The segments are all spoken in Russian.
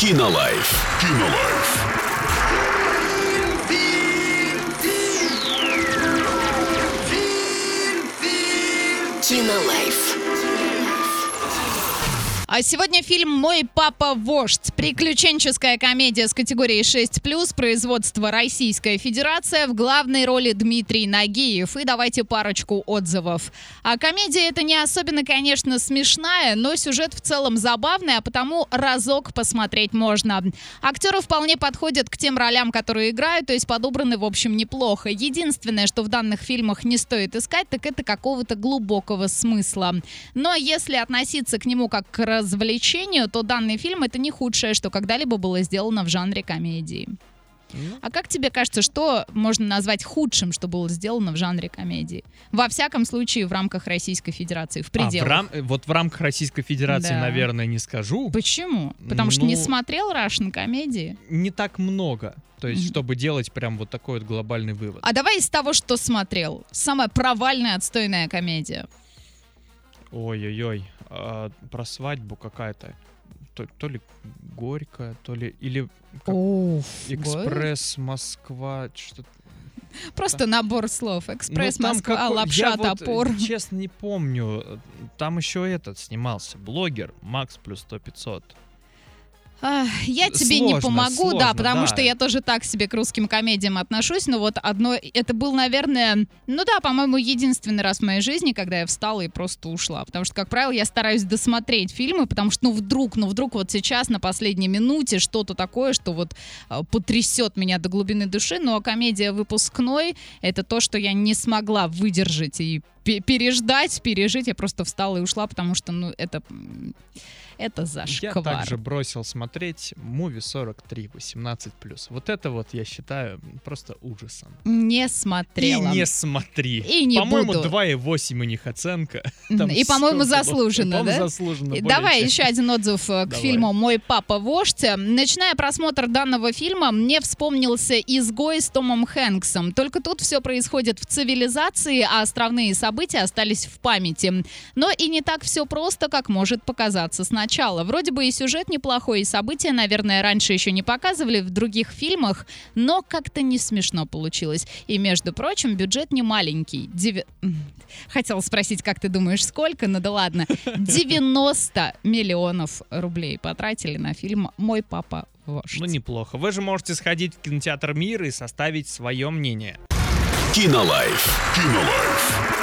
Кинолайф. Кинолайф. А сегодня фильм «Мой папа вождь». Приключенческая комедия с категорией 6+, производство Российская Федерация. В главной роли Дмитрий Нагиев. И давайте парочку отзывов. А комедия это не особенно, конечно, смешная, но сюжет в целом забавный, а потому разок посмотреть можно. Актеры вполне подходят к тем ролям, которые играют, то есть подобраны, в общем, неплохо. Единственное, что в данных фильмах не стоит искать, так это какого-то глубокого смысла. Но если относиться к нему как к развлечению, то данный фильм это не худшее, что когда-либо было сделано в жанре комедии. А как тебе кажется, что можно назвать худшим, что было сделано в жанре комедии? Во всяком случае, в рамках Российской Федерации, в А, в пределах. рам- Вот в рамках Российской Федерации, Да. наверное, не скажу. Почему? Потому что не Ну- смотрел Russian комедии. Не так много. То есть, чтобы делать прям вот такой вот глобальный вывод. А давай из того, что смотрел. Самая провальная, отстойная комедия. Ой-ой-ой. а, про свадьбу какая-то. То, то ли горькая, то ли... Или как Оф, экспресс Москва, что Просто набор слов. Экспресс, Ну, Москва, какой- лапша, я вот, топор. э, честно, не помню. Там еще этот снимался. Блогер Макс плюс 100 500. Я тебе не Сложно, помогу, да, сложно, потому да. что я тоже так себе к русским комедиям отношусь, но вот одно, это был, наверное, ну да, по-моему, единственный раз в моей жизни, когда я встала и просто ушла, потому что, как правило, я стараюсь досмотреть фильмы, потому что, ну вдруг, ну вдруг вот сейчас на последней минуте что-то такое, что вот э, потрясет меня до глубины души, но комедия выпускной — это то, что я не смогла выдержать и пе- переждать, пережить, я просто встала и ушла, потому что, ну, это... Это Я зашквар. также бросил смотреть Муви 43 18 Вот это вот я считаю просто ужасом. Не И смотрела. не смотри. И не По-моему, буду. 2,8 у них оценка. Там И, по-моему, было? заслуженно, По-моему, да? заслуженно. И Давай чем. еще один отзыв э, к Давай. фильму «Мой папа вождь». Начиная просмотр данного фильма, мне вспомнился «Изгой» с Томом Хэнксом. Только тут все происходит в цивилизации, а островные события остались в памяти. Но и не так все просто, как может показаться сначала. Вроде бы и сюжет неплохой, и события, наверное, раньше еще не показывали в других фильмах, но как-то не смешно получилось. И, между прочим, бюджет не маленький. Деви- Хотела спросить, как ты думаешь, сколько? Ну да ладно. 90 миллионов рублей потратили на фильм «Мой папа вождь». Ну, неплохо. Вы же можете сходить в кинотеатр «Мир» и составить свое мнение. Кинолайф. Кинолайф.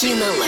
Кинолайф.